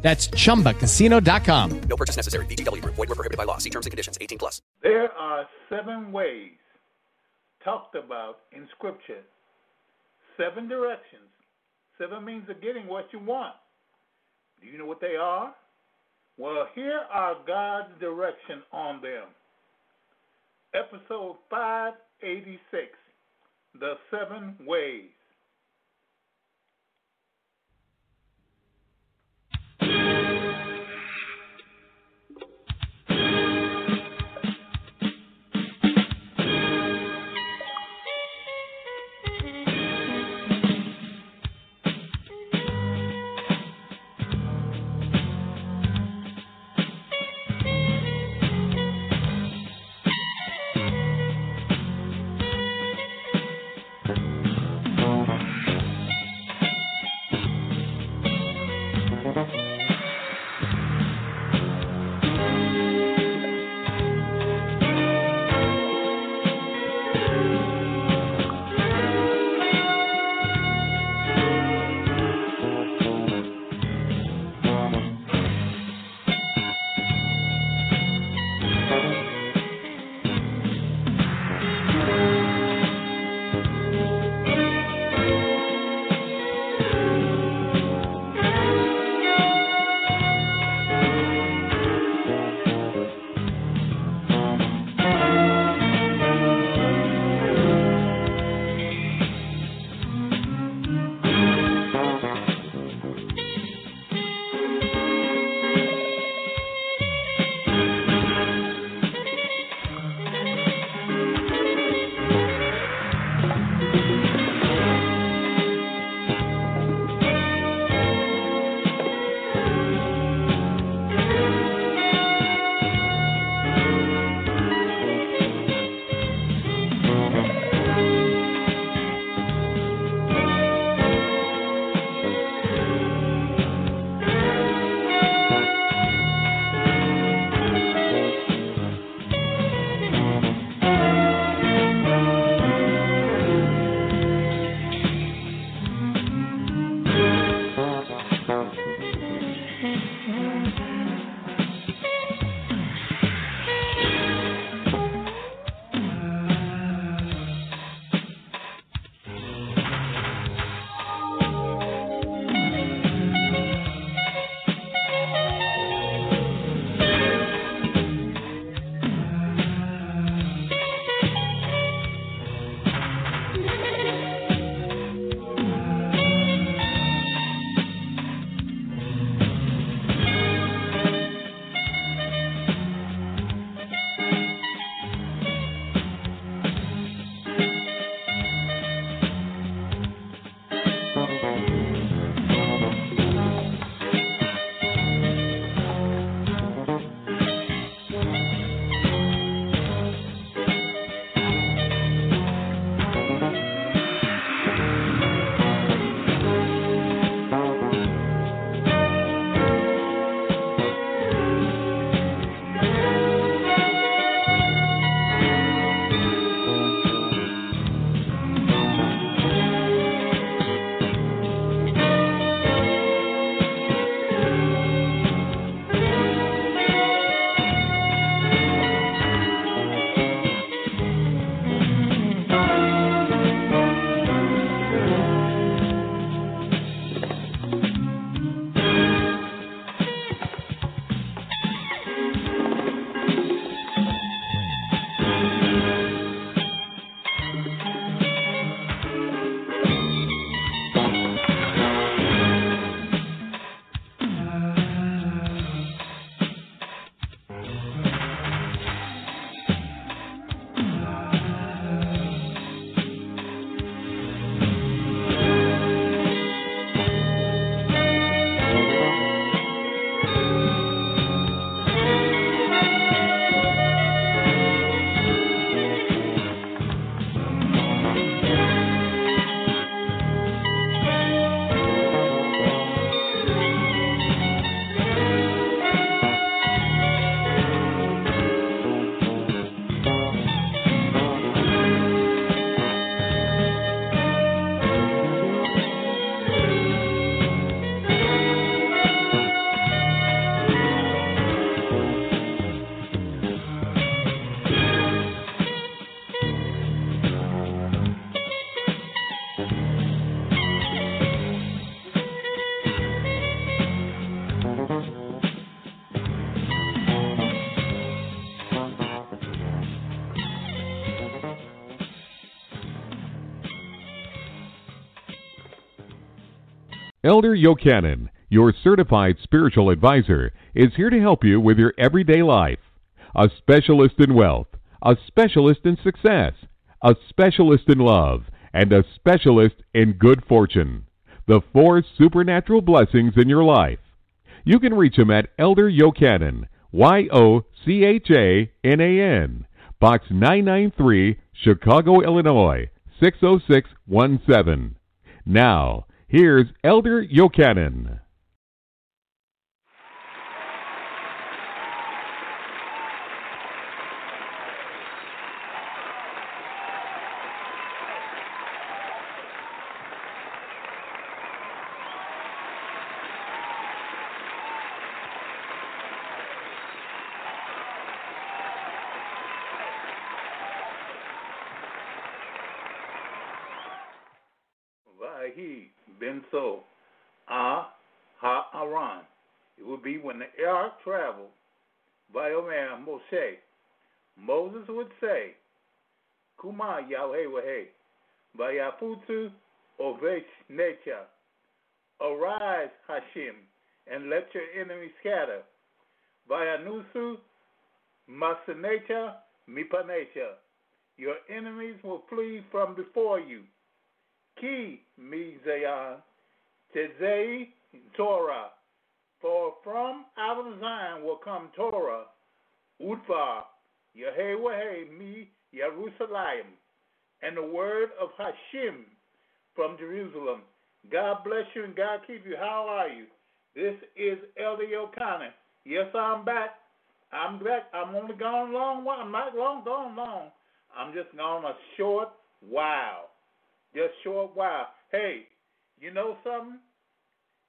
That's chumbacasino.com. No purchase necessary. VGW Group. Void were prohibited by law. See terms and conditions. 18 plus. There are seven ways talked about in Scripture. Seven directions. Seven means of getting what you want. Do you know what they are? Well, here are God's direction on them. Episode 586 The Seven Ways. Elder Yochanan, your certified spiritual advisor, is here to help you with your everyday life. A specialist in wealth, a specialist in success, a specialist in love, and a specialist in good fortune. The four supernatural blessings in your life. You can reach him at Elder Yochanan, Y O C H A N A N, Box 993, Chicago, Illinois 60617. Now, here's Elder Yochanan. When the ark traveled by man Moshe. Moses would say, Kuma Yahweh Wahe, Bayafutu Ovesh Necha. Arise, Hashem, and let your enemies scatter. Bayanusu Masanecha Mipanecha. Your enemies will flee from before you. Ki mi zayan tezei Torah. For from out of Zion will come Torah, Udvar, Yehewahe mi Jerusalem, and the word of Hashem from Jerusalem. God bless you and God keep you. How are you? This is Elder Yochanan. Yes, I'm back. I'm back. I'm only gone a long while. I'm not long gone long. I'm just gone a short while. Just short while. Hey, you know something?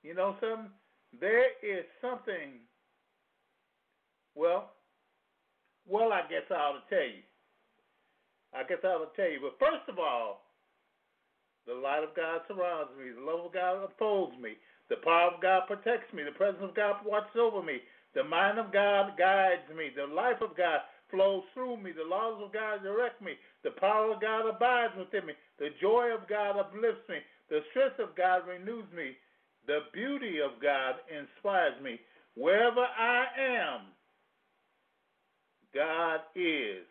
You know something? There is something. Well, well, I guess I ought to tell you. I guess I ought to tell you. But first of all, the light of God surrounds me. The love of God upholds me. The power of God protects me. The presence of God watches over me. The mind of God guides me. The life of God flows through me. The laws of God direct me. The power of God abides within me. The joy of God uplifts me. The strength of God renews me. The beauty of God inspires me. Wherever I am, God is.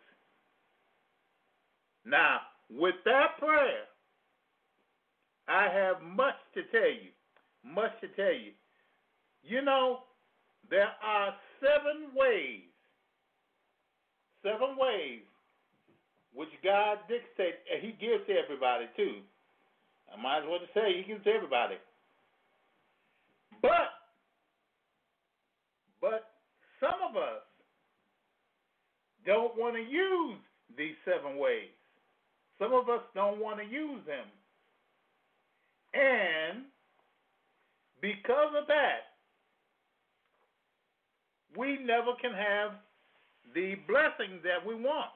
Now, with that prayer, I have much to tell you. Much to tell you. You know, there are seven ways, seven ways which God dictates, and He gives to everybody too. I might as well just say He gives to everybody. But, but some of us don't want to use these seven ways. Some of us don't want to use them. And because of that, we never can have the blessings that we want.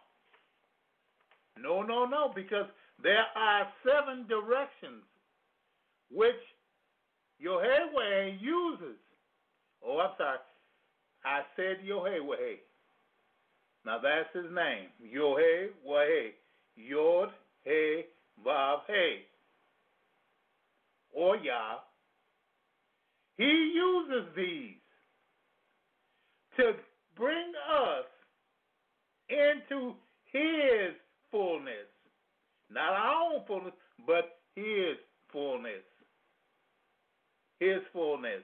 No, no, no, because there are seven directions which Yohewah uses. Oh, I'm sorry. I said Yohewah. Now that's his name. Yohewah. Yod He Vav He. Or Yah. He uses these to bring us into his fullness. Not our own fullness, but his fullness. His fullness.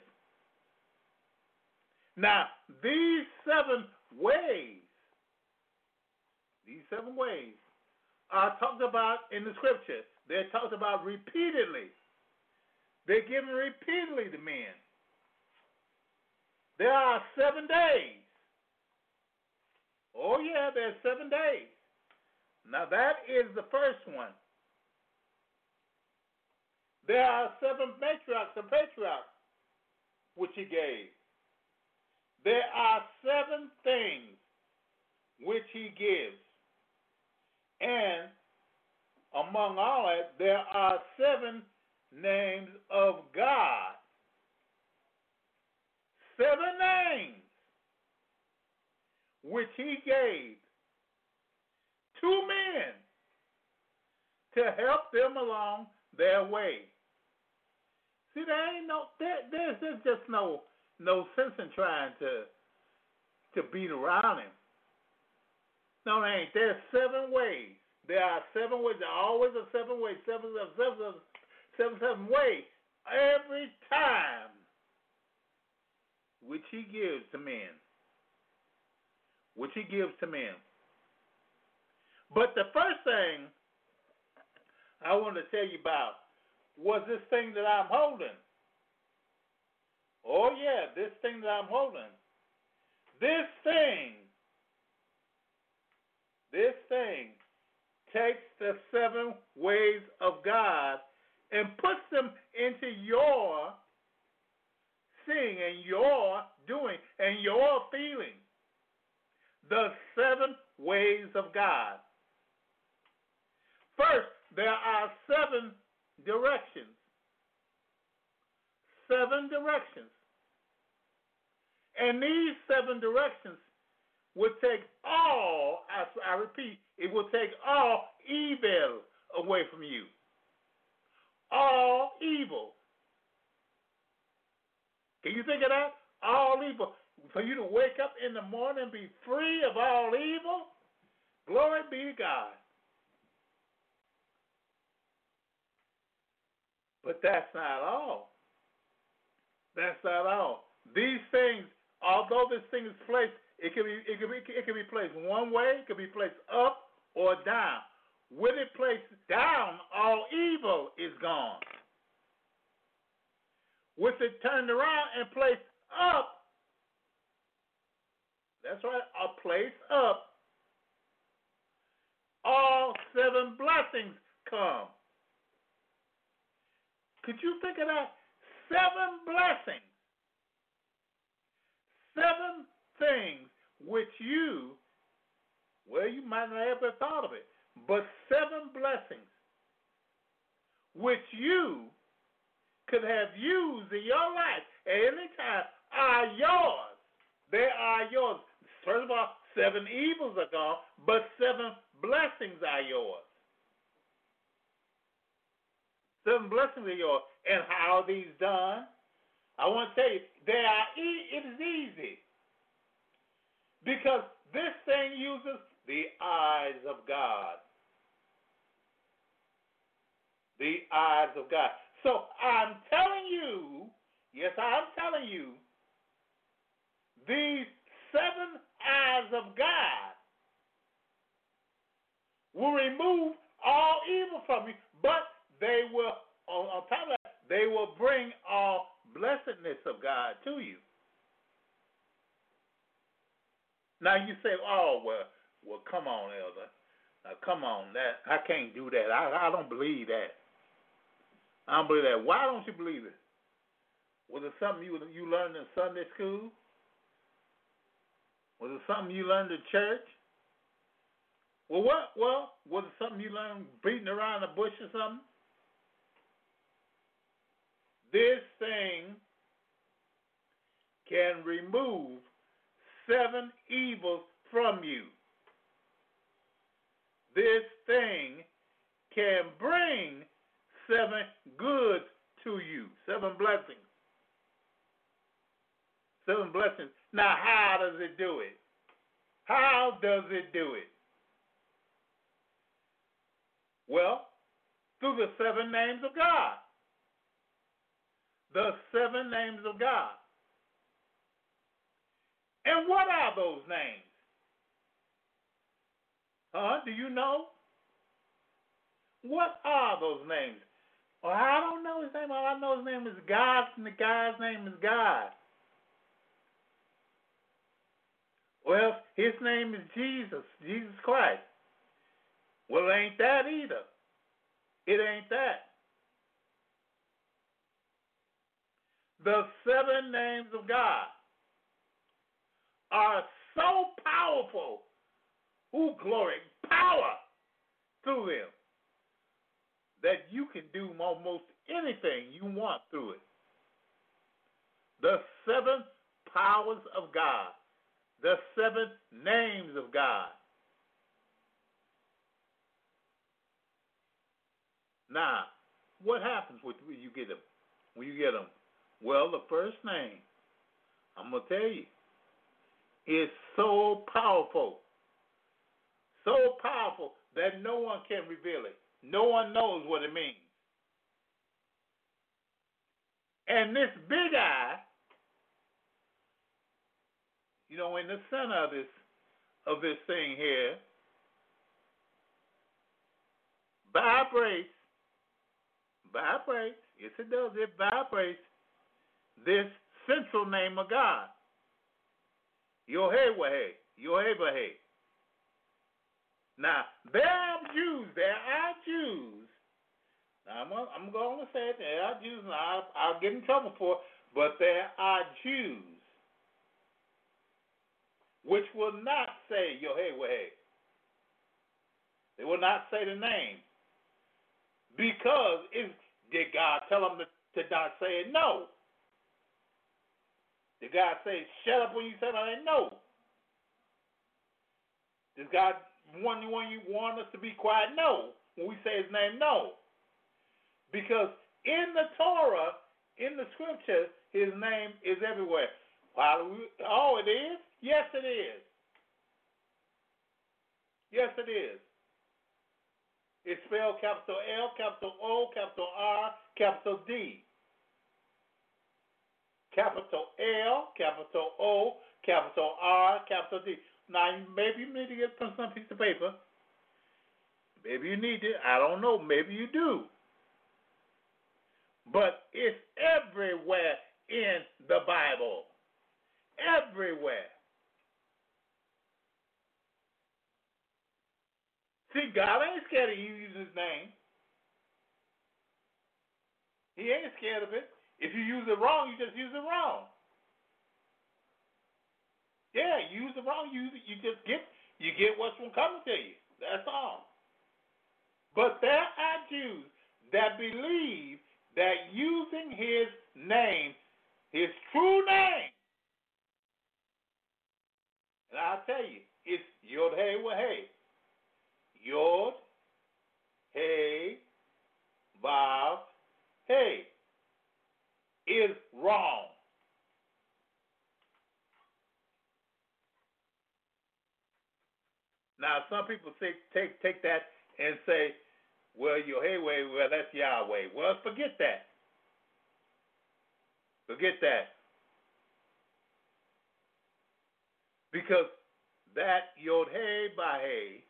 Now, these seven ways, these seven ways are talked about in the scripture. They're talked about repeatedly. They're given repeatedly to men. There are seven days. Oh, yeah, there's seven days. Now, that is the first one. There are seven matriarchs and patriarchs which he gave. There are seven things which he gives. And among all that, there are seven names of God. Seven names which he gave to men to help them along their way. See, there ain't no there, there's there's just no no sense in trying to to beat around him. No, there ain't. There's seven ways. There are seven ways. There always are seven ways. Seven, seven, seven, seven, seven ways. Every time which he gives to men. Which he gives to men. But the first thing I want to tell you about was this thing that I'm holding. Oh, yeah, this thing that I'm holding. This thing, this thing takes the seven ways of God and puts them into your seeing and your doing and your feeling. The seven ways of God. First, there are seven directions. Seven directions. And these seven directions would take all, I, I repeat, it will take all evil away from you. All evil. Can you think of that? All evil. For you to wake up in the morning and be free of all evil, glory be to God. But that's not all. That's not all. These things, although this thing is placed, it can be it can be it can be placed one way, it can be placed up or down. When it placed down, all evil is gone. With it turned around and placed up, that's right, a place up, all seven blessings come. Could you think of that? Seven blessings. Seven things which you, well, you might not ever thought of it, but seven blessings which you could have used in your life at any time are yours. They are yours. First of all, seven evils are gone, but seven blessings are yours. Seven blessings are yours. And how are these done? I want to tell you, they are e- it is easy. Because this thing uses the eyes of God. The eyes of God. So I'm telling you, yes, I'm telling you, these seven eyes of God will remove all evil from you, but they will, on, on top of that, they will bring all blessedness of God to you. Now you say, oh well, well come on, Elder. Now come on, that I can't do that. I I don't believe that. I don't believe that. Why don't you believe it? Was it something you you learned in Sunday school? Was it something you learned in church? Well, what? Well, was it something you learned beating around the bush or something? This thing can remove seven evils from you. This thing can bring seven goods to you, seven blessings. Seven blessings. Now, how does it do it? How does it do it? Well, through the seven names of God. The seven names of God. And what are those names? Huh? Do you know? What are those names? Well, I don't know his name. All I know his name is God, and the guy's name is God. Well, his name is Jesus, Jesus Christ. Well, ain't that either. It ain't that. The seven names of God are so powerful. Who glory, power through them that you can do almost anything you want through it. The seven powers of God, the seven names of God. Now, what happens when you get them? when you get them? Well, the first name, I'm going to tell you, is so powerful. So powerful that no one can reveal it. No one knows what it means. And this big eye, you know, in the center of this of this thing here, vibrates, vibrates, yes it does, it vibrates this central name of God. Yohewah, Yohewah. Now, there are Jews, there are Jews. Now, I'm, I'm going to say it, there are Jews, and I'll, I'll get in trouble for it, but there are Jews which will not say Yohewah. They will not say the name. Because if did God tell them to, to not say it? No. Did God say shut up when you say my name? No. Does God want want you want us to be quiet? No. When we say his name, no. Because in the Torah, in the scripture, his name is everywhere. Oh, it is? Yes, it is. Yes, it is. It's spelled capital L, capital O, capital R, capital D. Capital L, capital O, capital R, capital D. Now, maybe you need to get some piece of paper. Maybe you need it. I don't know. Maybe you do. But it's everywhere in the Bible. Everywhere. See, God ain't scared of you using his name. He ain't scared of it. If you use it wrong, you just use it wrong. Yeah, use it wrong, use it, you just get you get what's coming to you. That's all. But there are Jews that believe that using his name, his true name, and I'll tell you, it's Yod Hey Hey. Yod, Hey, Vav, Hey is wrong. Now, some people say, take take that and say, well, Yahweh, well, that's Yahweh. Well, forget that. Forget that. Because that Yod Hey Bahe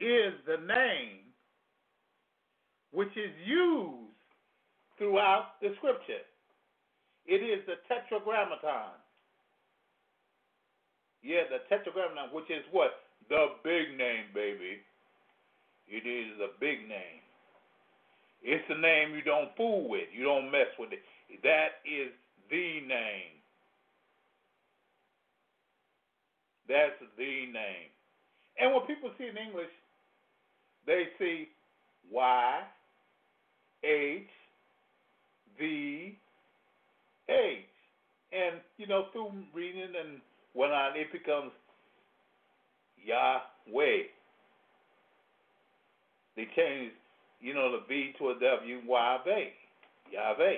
is the name which is used throughout the scripture. It is the tetragrammaton. Yeah, the tetragrammaton, which is what? The big name, baby. It is the big name. It's the name you don't fool with. You don't mess with it. That is the name. That's the name. And when people see in English, they see Y, H, V, H. And, you know, through reading and whatnot, it becomes Yahweh. They change, you know, the V to a W, Yahweh. Yahweh.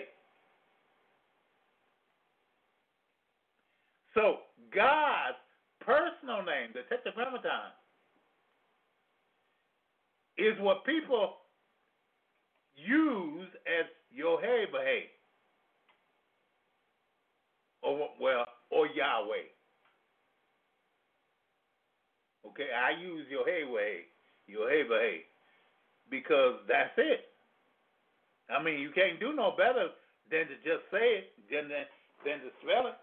So God's personal name, the Tetragrammaton, is what people use as Yohevah, or well, or Yahweh. Okay, I use Yohevah, Yohevah, because that's it. I mean, you can't do no better than to just say it, than than to spell it.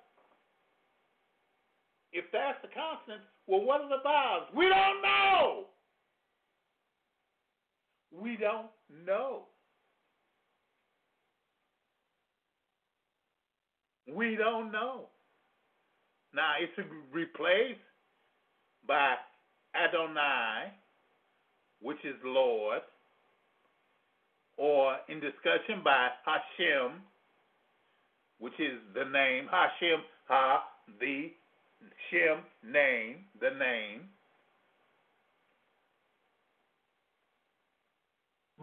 If that's the constant, well, what are the vowels? We don't know. We don't know. We don't know. Now it's replaced by Adonai, which is Lord, or in discussion by Hashem, which is the name Hashem Ha, the Shem name, the name.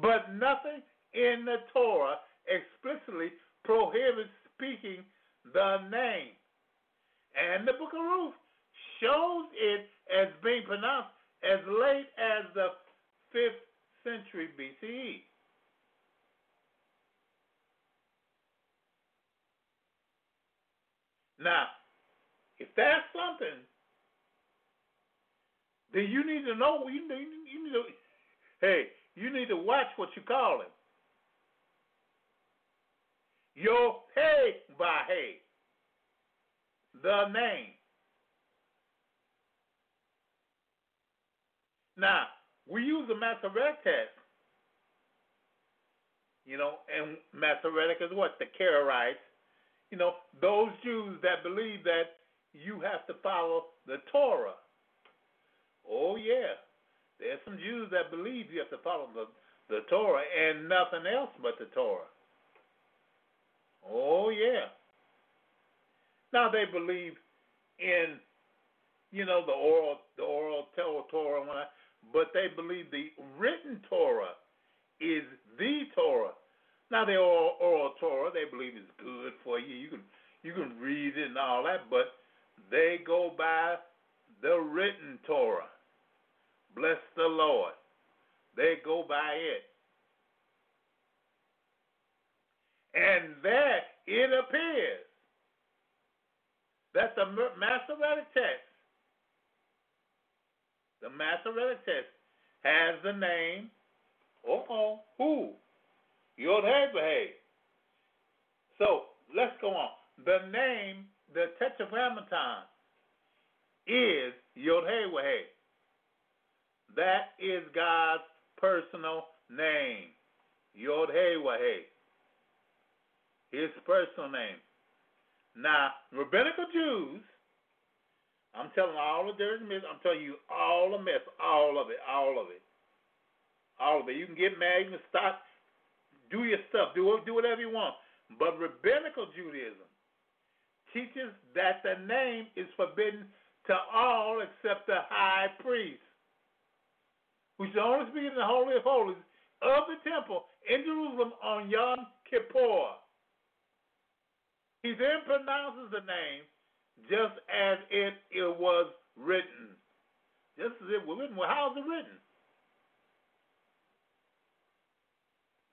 But nothing in the Torah explicitly prohibits speaking the name. And the book of Ruth shows it as being pronounced as late as the 5th century BCE. Now, if that's something, then you need to know. You need, you need to, hey, you need to watch what you call him. Yo hey by hey, the name. Now we use the Masoretic text, you know, and Masoretic is what the Karaites you know, those Jews that believe that you have to follow the Torah. Oh yeah, there's some Jews that believe you have to follow the the Torah and nothing else but the Torah. Oh yeah. Now they believe in, you know, the oral the oral Torah, but they believe the written Torah is the Torah now the oral, oral Torah they believe is good for you. You can you can read it and all that, but they go by the written Torah. Bless the Lord. They go by it. And there it appears that the Masoretic text, the Masoretic text, has the name, oh, who? Yod Hey So let's go on. The name, the Tetragrammaton, is Yod Hey That is God's personal name. Yod Hey His personal name. Now, rabbinical Jews, I'm telling all the dirty mess, I'm telling you all the mess, all of it, all of it. All of it. You can get mad, you can stop do your stuff. Do do whatever you want. But rabbinical Judaism teaches that the name is forbidden to all except the high priest, who should only speak in the Holy of Holies of the temple in Jerusalem on Yom Kippur. He then pronounces the name just as it, it was written. Just as it was written. Well, how is it written?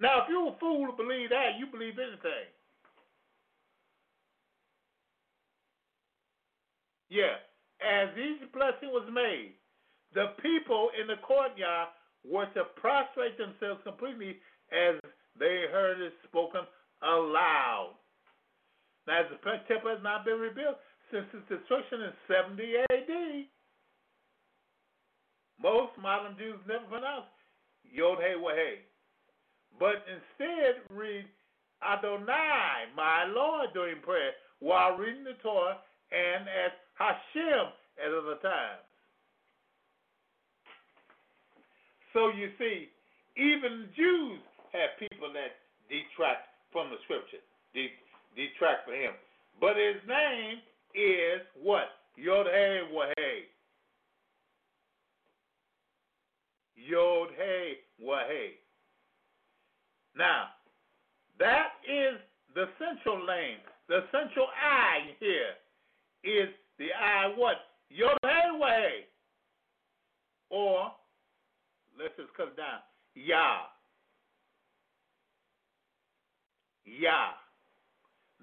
Now, if you're a fool to believe that, you believe anything. Yeah. As each blessing was made, the people in the courtyard were to prostrate themselves completely as they heard it spoken aloud. Now, as the temple has not been rebuilt since its destruction in 70 AD, most modern Jews never pronounce Yod Hey Wahey but instead read Adonai, my Lord, during prayer while reading the Torah and as Hashem at other times. So you see, even Jews have people that detract from the scripture, detract from him. But his name is what? Yod Hey Wahey. Yod Hey Wahey. Now, that is the central lane. The central eye here is the eye what? Yod-Heh-Wah. Or, let's just cut it down, Yah. Yah.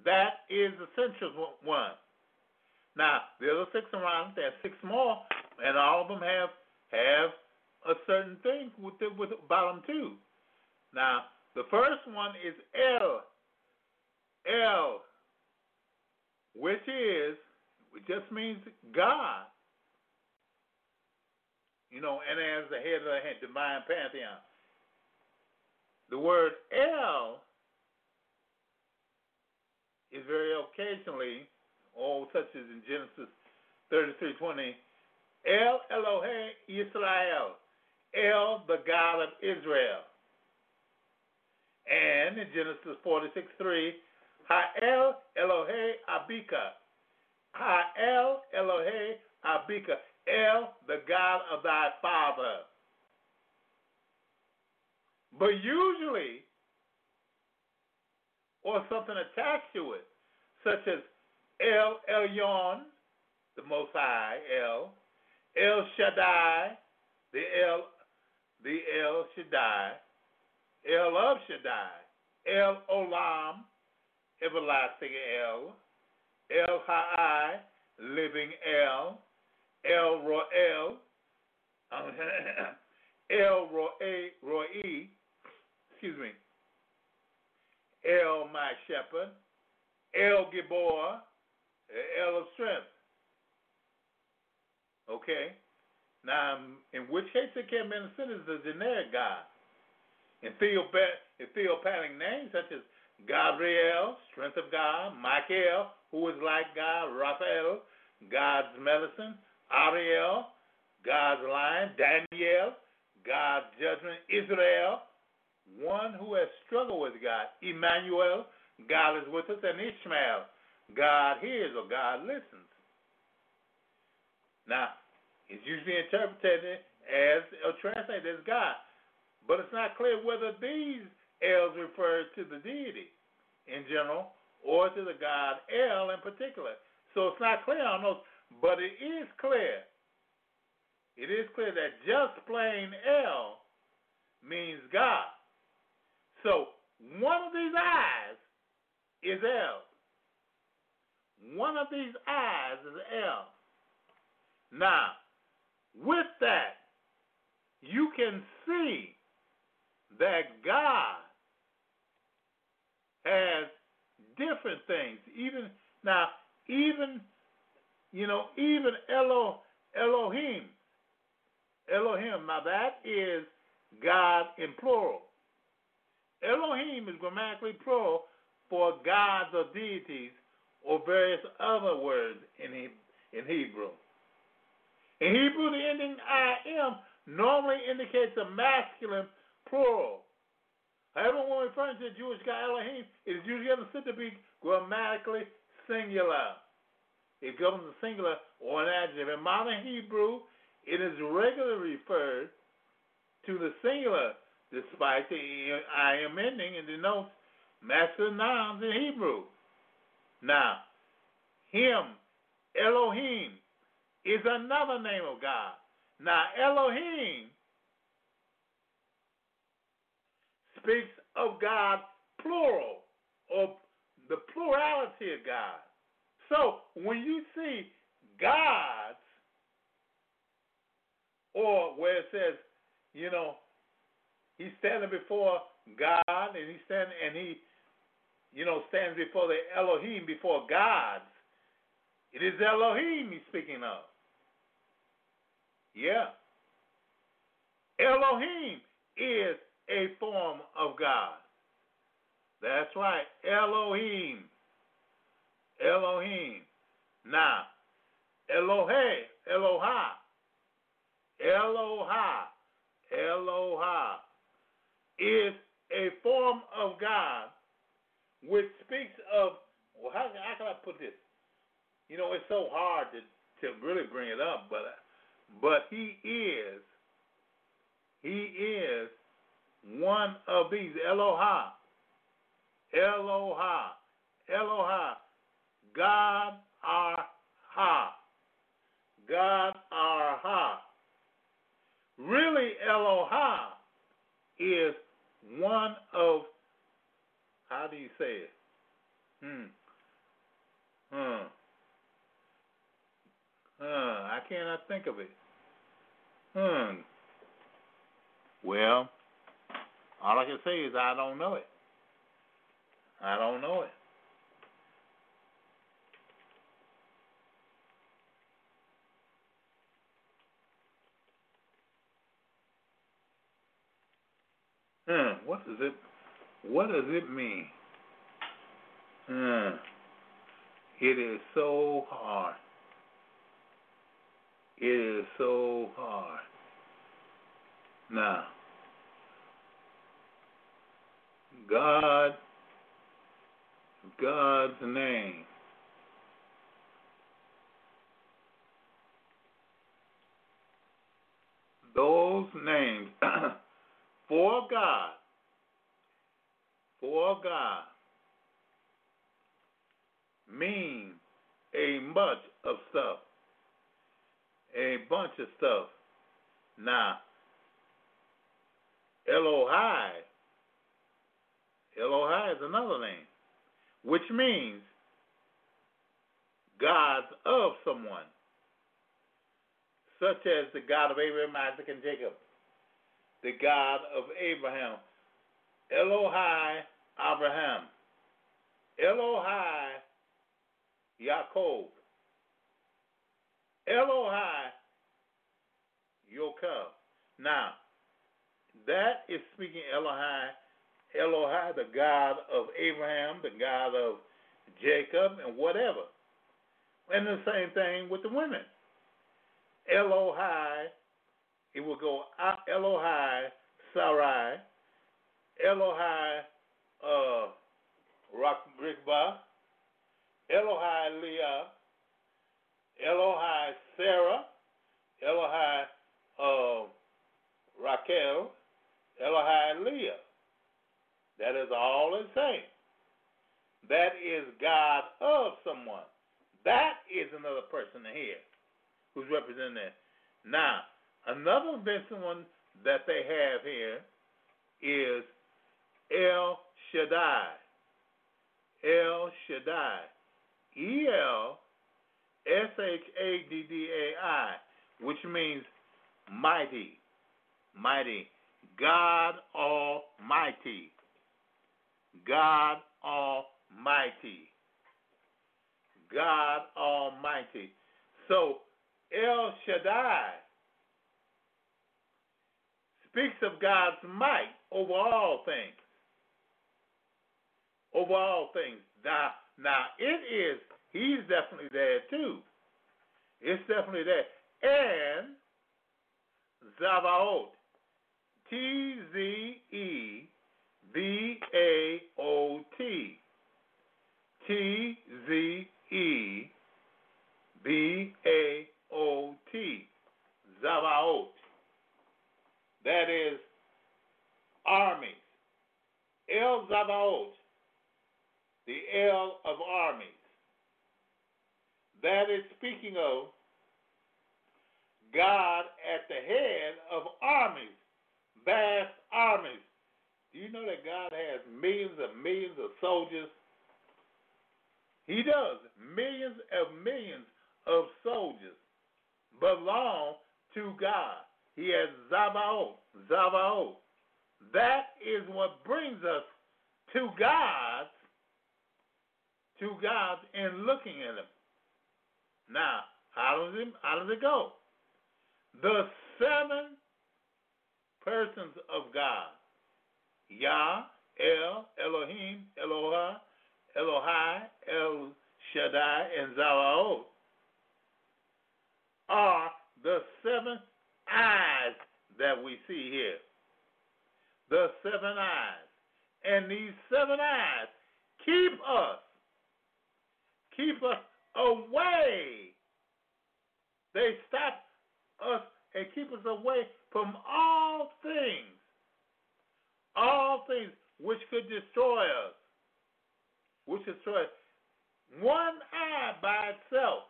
That is the central one. Now, the other six around, there are six more, and all of them have have a certain thing with the, with about them too. Now, the first one is L, El, which is, it just means God. You know, and as the head of the divine pantheon. The word El is very occasionally, oh, such as in Genesis 33:20, El Elohe Israel, El, the God of Israel. And in Genesis 46 3, Ha'el Elohe Abika. Ha'el Elohe Abika. El, the God of thy father. But usually, or something attached to it, such as El Elyon, the Most High, El, El Shaddai, the El, the El Shaddai, El of Shaddai, El Olam, everlasting El, El Ha'ai, living El, El Roel, El Roe, Roe, excuse me, El my shepherd, El Gibor, El of strength. Okay? Now, in which case it can understood as the generic God. In theophoric names such as Gabriel, strength of God, Michael, who is like God, Raphael, God's medicine, Ariel, God's lion, Daniel, God's judgment, Israel, one who has struggled with God, Emmanuel, God is with us, and Ishmael, God hears or God listens. Now, it's usually interpreted as or translated as God, but it's not clear whether these L's refer to the deity in general or to the god El in particular. So it's not clear on those, but it is clear. It is clear that just plain El means God. So one of these eyes is El. One of these eyes is El. Now, with that, you can see that God has different things. Even now, even you know, even Elo, Elohim, Elohim. Now that is God in plural. Elohim is grammatically plural for gods or deities or various other words in in Hebrew. In Hebrew, the ending I am normally indicates a masculine plural. However, when referring to the Jewish God Elohim, it is usually understood to be grammatically singular. It governs a singular or an adjective. In modern Hebrew, it is regularly referred to the singular, despite the I am ending and denotes masculine nouns in Hebrew. Now, him, Elohim, is another name of God. Now, Elohim speaks of God plural, or the plurality of God. So when you see gods, or where it says, you know, he's standing before God, and he's standing and he, you know, stands before the Elohim, before gods. It is Elohim he's speaking of. Yeah. Elohim is a form of God. That's right, Elohim. Elohim. Now, Elohe, Eloha, Eloha, Eloha is a form of God which speaks of, well, how, how can I put this? You know, it's so hard to, to really bring it up, but but he is, he is one of these. Eloha. Eloha. Eloha. God our Ha. God our Ha. Really, Eloha is one of, how do you say it? Hmm. Hmm. Hmm. I cannot think of it. Hmm. Well, all I can say is I don't know it. I don't know it. Hmm, what does it what does it mean? Hmm. It is so hard. It is so hard. Now, God, God's name. Those names for God, for God, mean a bunch of stuff. A bunch of stuff. Now, Elohai, Elohai is another name, which means gods of someone, such as the God of Abraham, Isaac, and Jacob, the God of Abraham, Elohai Abraham, Elohai Yaakov, Elohai Yokab. Now, that is speaking Elohai, Elohai, the God of Abraham, the God of Jacob, and whatever. And the same thing with the women. Elohai, it will go Elohai Sarai, Elohai uh, Rikba, Elohai Leah, Elohai Sarah, Elohai uh, Raquel, Elohai Leah. That is all it's saying. That is God of someone. That is another person here who's representing that. Now, another Vincent one that they have here is El Shaddai. El Shaddai. E L S H A D D A I, which means mighty. Mighty. God Almighty. God Almighty. God Almighty. So El Shaddai speaks of God's might over all things. Over all things. Now, now it is, he's definitely there too. It's definitely there. And Zavaot. T Z E V A O T. T Z E B A O T. Zavaot. That is armies. El Zavaot. The El of armies. That is speaking of God at the head of armies, vast armies. Do you know that God has millions and millions of soldiers? He does. Millions and millions of soldiers belong to God. He has Zabaoth. Zabaoth. That is what brings us to God, to God and looking at Him. Now, how does it, how does it go? The seven persons of God Yah, El, Elohim, Eloha, Elohai, El Shaddai, and Zalaoth are the seven eyes that we see here. The seven eyes. And these seven eyes keep us, keep us away. They stop us and keep us away from all things, all things which could destroy us, which destroy us. One eye by itself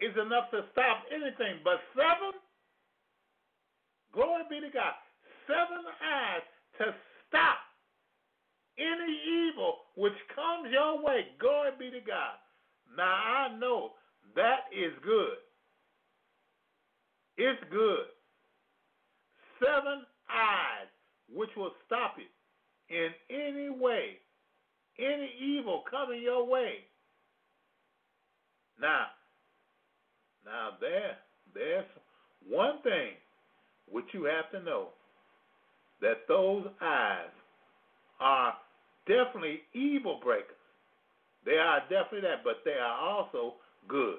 is enough to stop anything, but seven, glory be to God, seven eyes to stop any evil which comes your way. Glory be to God. Now I know that is good. It's good. Seven eyes, which will stop it in any way, any evil coming your way. Now, now there, there's one thing which you have to know that those eyes are definitely evil breakers. They are definitely that, but they are also good.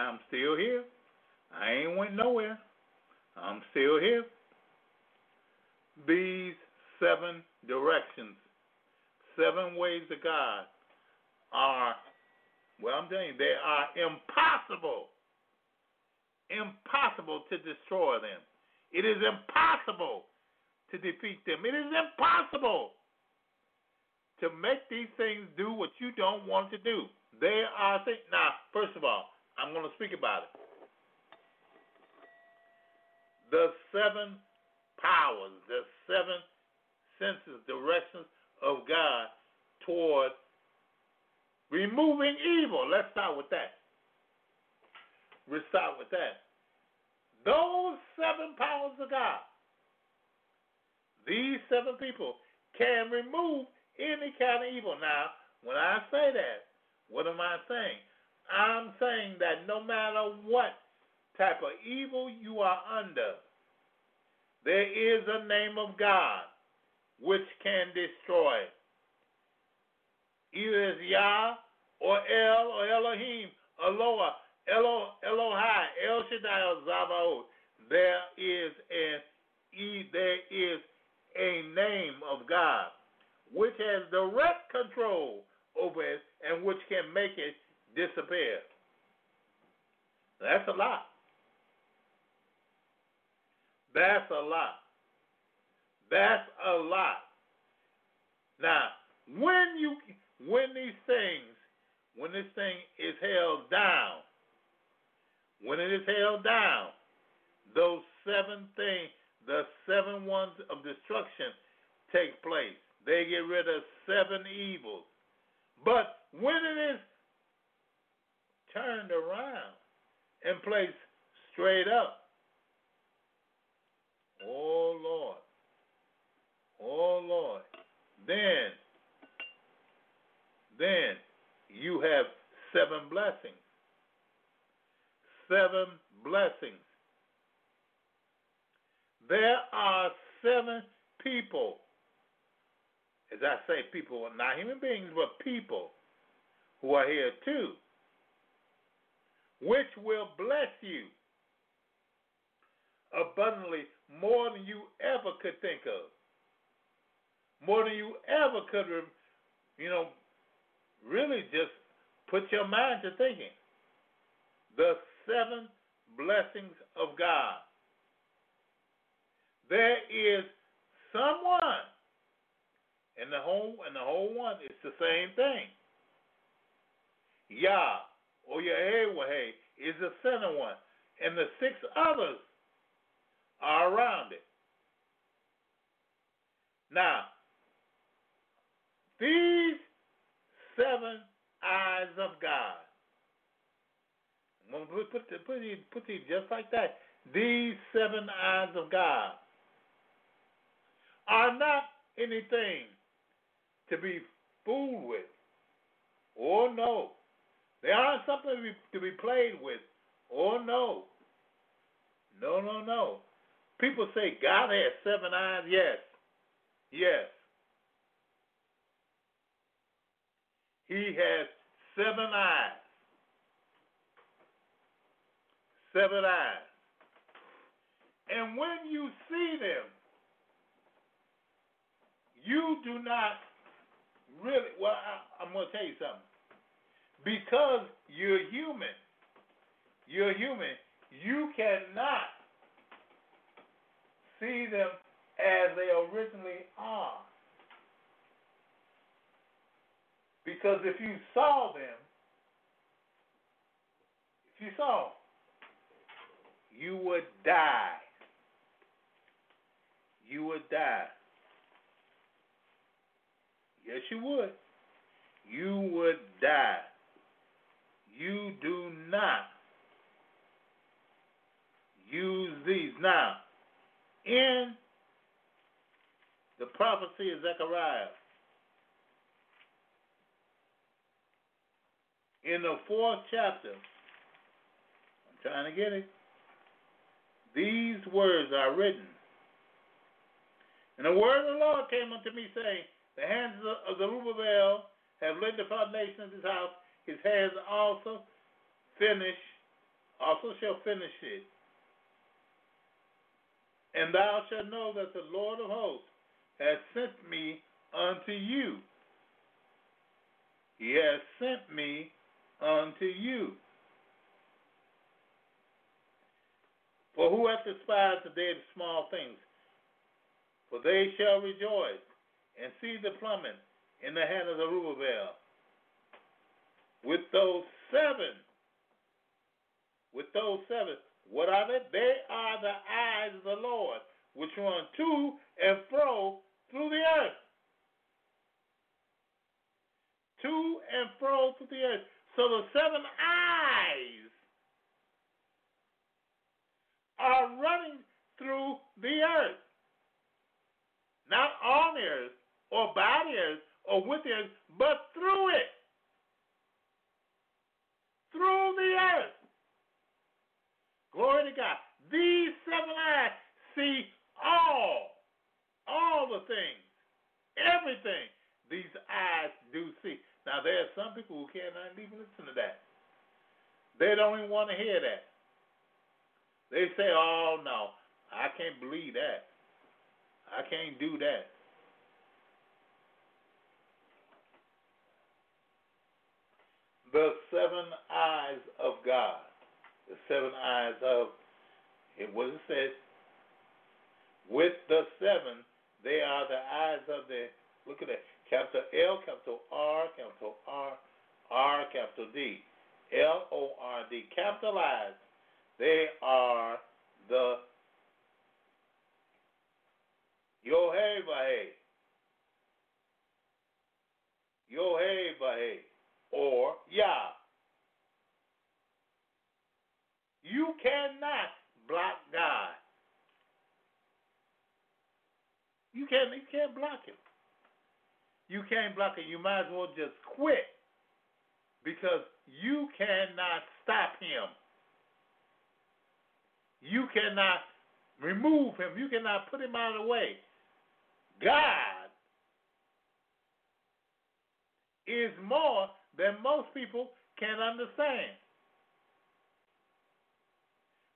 I'm still here. I ain't went nowhere. I'm still here. These seven directions, seven ways of God are, well, I'm telling you, they are impossible. Impossible to destroy them. It is impossible to defeat them. It is impossible to make these things do what you don't want to do. They are things. Now, first of all, I'm going to speak about it. The seven powers, the seven senses, directions of God toward removing evil. Let's start with that. Let's start with that. Those seven powers of God, these seven people can remove any kind of evil. Now, when I say that, what am I saying? I'm saying that no matter what type of evil you are under, there is a name of God which can destroy. Either it's Yah or El or Elohim, Eloah, Elo, Elohai, El Shaddai or Zavaot. There is an there is a name of God which has direct control over it and which can make it disappear. That's a lot. That's a lot. That's a lot. Now, when you when these things, when this thing is held down, when it is held down, those seven things, the seven ones of destruction take place. They get rid of seven evils. But when it is turned around and placed straight up, oh Lord, oh Lord, then, then you have seven blessings. Seven blessings. There are seven people. As I say, people, not human beings, but people who are here too, which will bless you abundantly more than you ever could think of, more than you ever could, you know, really just put your mind to thinking. The seven blessings of God. There is someone and the whole and the whole one is the same thing. Yah Oh, or Yahweh is the center one, and the six others are around it. Now, these seven eyes of God. Put, put, put, put these just like that. These seven eyes of God are not anything to be fooled with. Oh no. They aren't something to be, to be played with. Oh no. No, no, no. People say God has seven eyes. Yes. Yes. He has seven eyes. Seven eyes. And when you see them, you do not really, well, I, I'm going to tell you something. Because you're human, you're human, you cannot see them as they originally are. Because if you saw them, if you saw you would die. You would die. Yes, you would. You would die. You do not use these. Now, in the prophecy of Zechariah, in the fourth chapter, I'm trying to get it. These words are written. And the word of the Lord came unto me, saying, The hands of Zerubbabel have laid the foundation of this house. His hands also finish, also shall finish it. And thou shalt know that the Lord of hosts has sent me unto you. He has sent me unto you. For who hath despised the day of small things? For they shall rejoice and see the plummet in the hand of the Zerubbabel. With those seven, with those seven, what are they? They are the eyes of the Lord, which run to and fro through the earth. To and fro through the earth. So the seven eyes are running through the earth. Not on the earth, or by the earth, or with the earth, but through it. Through the earth. Glory to God. These seven eyes see all, all the things, everything these eyes do see. Now, there are some people who cannot even listen to that. They don't even want to hear that. They say, oh, no, I can't believe that. I can't do that. The seven eyes of God. The seven eyes of it was it said with the seven they are the eyes of the look at that capital L capital R capital R R capital D L O R D capitalized they are the Yohevah Yohevah or Yah You cannot block God. You can't you can't block him. You can't block him. You might as well just quit because you cannot stop him. You cannot remove him. You cannot put him out of the way. God is more than most people can understand.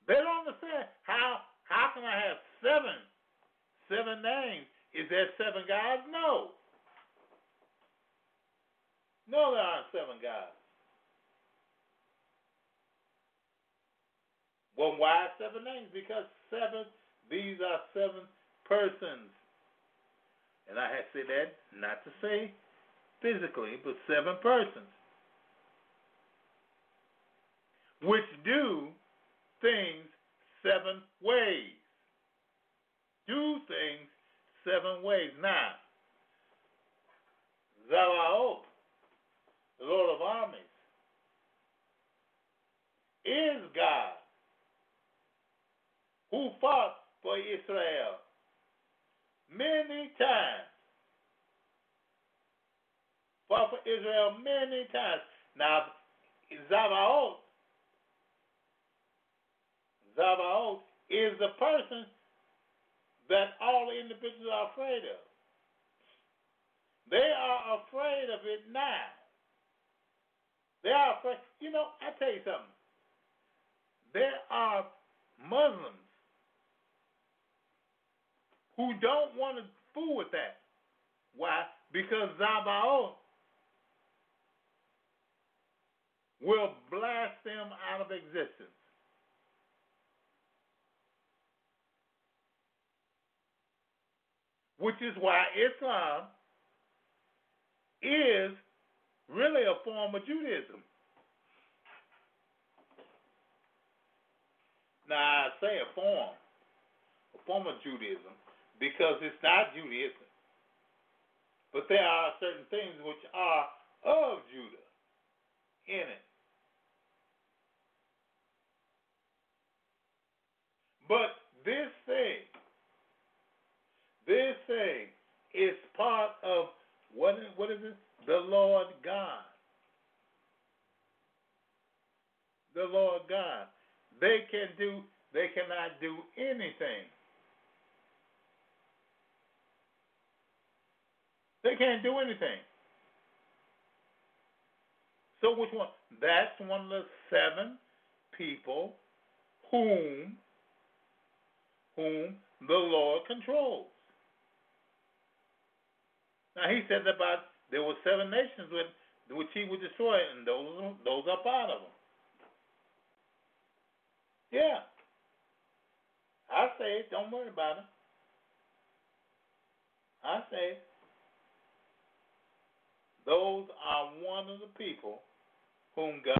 They don't understand how how can I have seven seven names? Is there seven gods? No. No, there aren't seven gods. Well, why seven names? Because seven, these are seven persons. And I had say that not to say physically, but seven persons. Which do things seven ways. Do things seven ways. Now, Zalaoth, the Lord of armies, is God who fought for Israel many times. Fought for Israel many times. Now, Zavaoth Zavaoth is the person that all individuals are afraid of. They are afraid of it now. They are afraid. You know, I tell you something. There are Muslims who don't want to fool with that. Why? Because Zabaoth will blast them out of existence. Which is why Islam is really a form of Judaism. Now, I say a form, a form of Judaism, because it's not Judaism. But there are certain things which are of Judah in it. But this thing, this thing is part of what is, what is it? The Lord God. The Lord God. They can do they cannot do anything. They can't do anything. So which one? That's one of the seven people whom whom the Lord controls. Now he said about there were seven nations which, which he would destroy, and those those are part of them. Yeah. I say it. Don't worry about it. I say it. Those are one of the people whom God.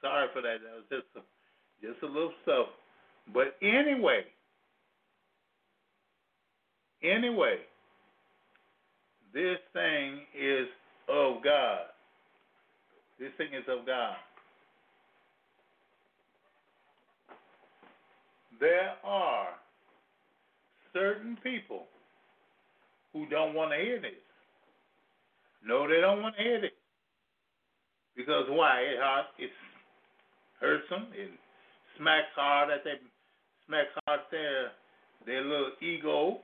Sorry for that. That was just a, just a little stuff. But anyway, anyway, this thing is of God. This thing is of God. There are certain people who don't want to hear this. No, they don't want to hear this. Because why? It hurt, it hurts them. It smacks hard at their smacks hard at their their little ego,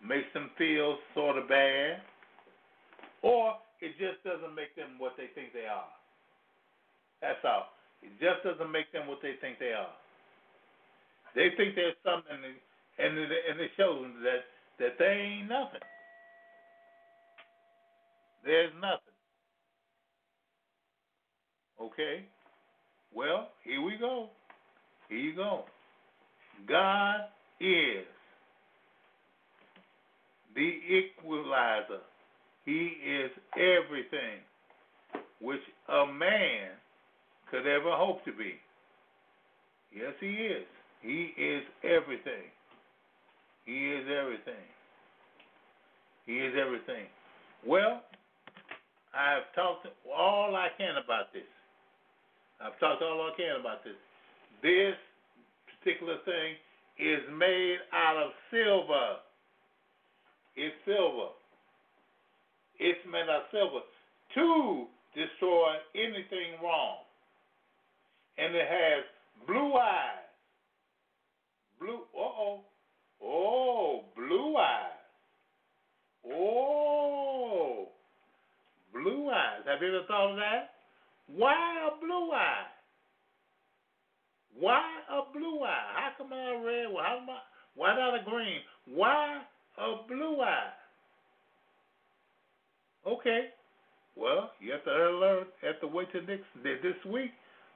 makes them feel sort of bad, or it just doesn't make them what they think they are. That's all. It just doesn't make them what they think they are. They think there's something, and it, and it shows them that that they ain't nothing. There's nothing. Okay? Well, here we go. Here you go. God is the equalizer. He is everything which a man could ever hope to be. Yes, he is. He is everything. He is everything. He is everything. Well, I've talked all I can about this. I've talked all I can about this. This particular thing is made out of silver. It's silver. It's made out of silver to destroy anything wrong. And it has blue eyes. Blue, uh oh. Oh, blue eyes. Oh, blue eyes. Have you ever thought of that? Why blue eye? Why a blue eye? How come I red? Well, how am I, why not a green? Why a blue eye? Okay. Well, you have to learn. Have to wait till next this week,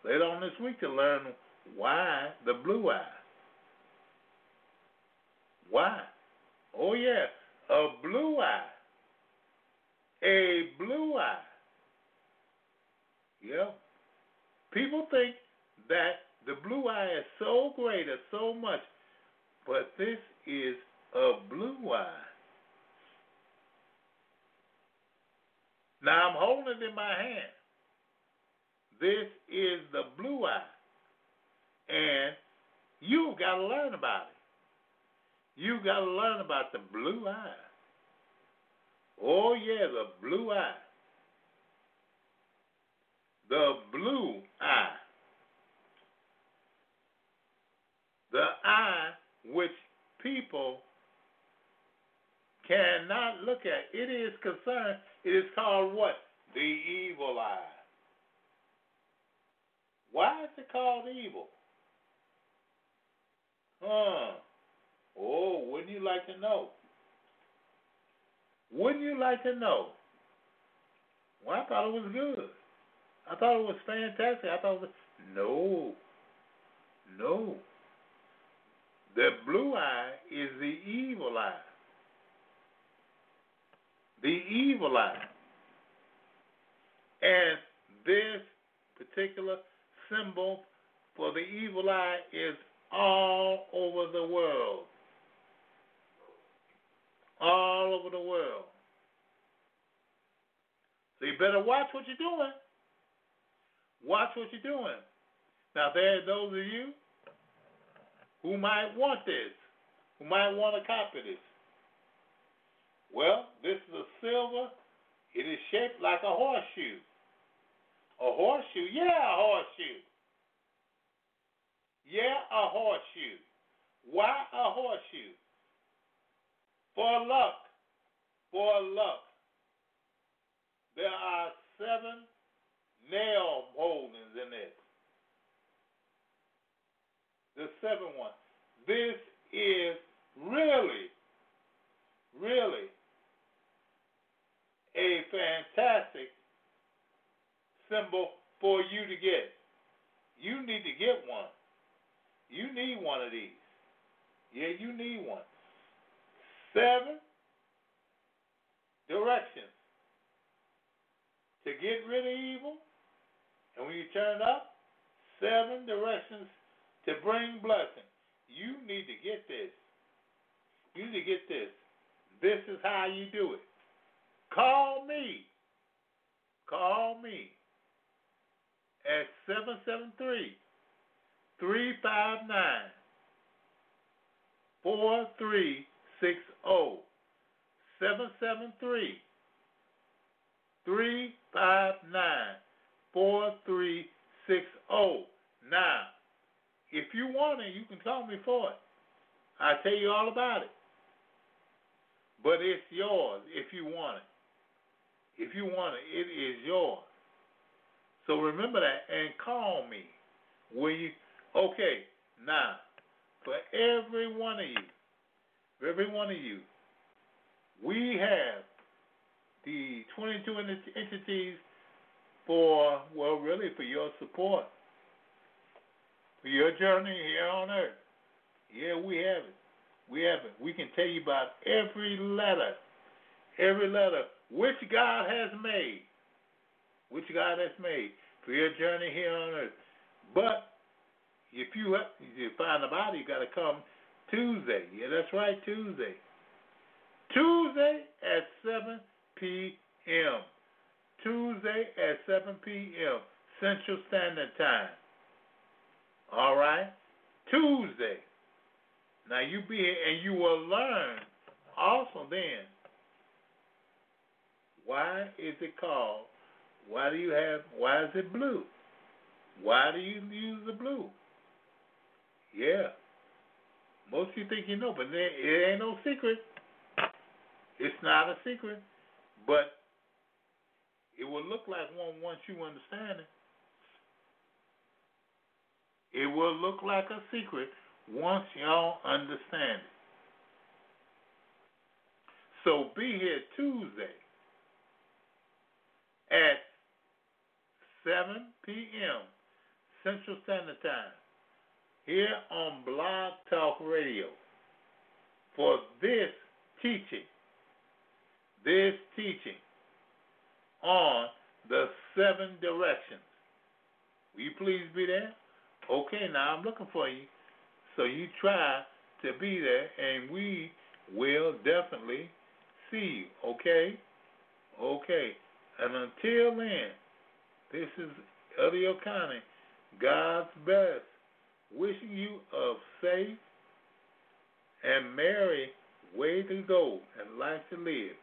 later on this week, to learn why the blue eye. Why? Oh yeah, a blue eye. A blue eye. Yeah. People think that the blue eye is so great or so much, but this is a blue eye. Now I'm holding it in my hand. This is the blue eye. And you've got to learn about it. You've got to learn about the blue eye. Oh, yeah, the blue eye. The blue eye. The eye which people cannot look at. It is concerned, it is called what? The evil eye. Why is it called evil? Huh. Oh, wouldn't you like to know? Wouldn't you like to know? Well, I thought it was good. I thought it was fantastic. I thought it was no, no. The blue eye is the evil eye. The evil eye. And this particular symbol for the evil eye is all over the world. All over the world. So you better watch what you're doing. Watch what you're doing. Now, there are those of you who might want this, who might want to copy this. Well, this is a silver. It is shaped like a horseshoe. A horseshoe? Yeah, a horseshoe. Yeah, a horseshoe. Why a horseshoe? For luck. For luck. There are seven nail holdings in it. The seventh one. This is really, really a fantastic symbol for you to get. You need to get one. You need one of these. Yeah, you need one. Seven directions to get rid of evil. And when you turn it up, seven directions to bring blessing. You need to get this. You need to get this. This is how you do it. Call me. Call me at 773 359 4360. 773 359 4360. Now, if you want it, you can call me for it. I'll tell you all about it. But it's yours if you want it. If you want it, it is yours. So remember that and call me when you. Okay, now for every one of you, for every one of you, we have the 22 entities for well, really for your support, for your journey here on earth. Yeah, we have it. We have it. We can tell you about every letter, every letter which God has made, which God has made for your journey here on earth. But if you if you find the body, you got to come Tuesday. Yeah, that's right, Tuesday. Tuesday at 7 p.m. Tuesday at 7 p.m. Central Standard Time. All right? Tuesday. Now you be here and you will learn also then why is it called? Why do you have? Why is it blue? Why do you use the blue? Yeah. Most of you think you know, but it ain't no secret. It's not a secret, but it will look like one once you understand it. It will look like a secret once y'all understand it. So be here Tuesday at 7 p.m. Central Standard Time here on Blog Talk Radio for this teaching. This teaching on the seven directions. Will you please be there? Okay, now I'm looking for you. So you try to be there, and we will definitely see you. Okay? Okay. And until then, this is Eddie Connie, God's best, wishing you a safe and merry way to go and life to live.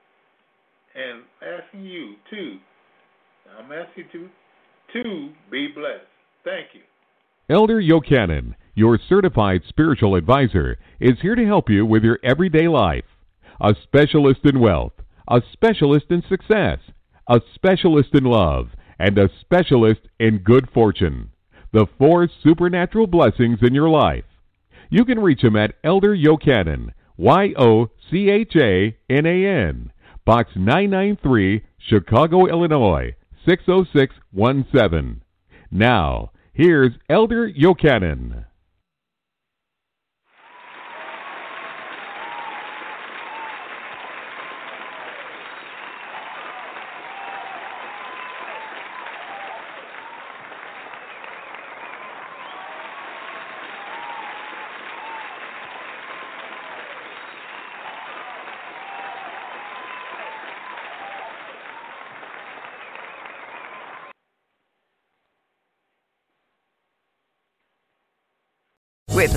And asking you to, I'm asking you to, to be blessed. Thank you. Elder Yochanan, your certified spiritual advisor, is here to help you with your everyday life. A specialist in wealth, a specialist in success, a specialist in love, and a specialist in good fortune. The four supernatural blessings in your life. You can reach him at Elder Yochanan, Y O C H A N A N, Box 993, Chicago, Illinois 60617. Now, here's Elder Yochanan.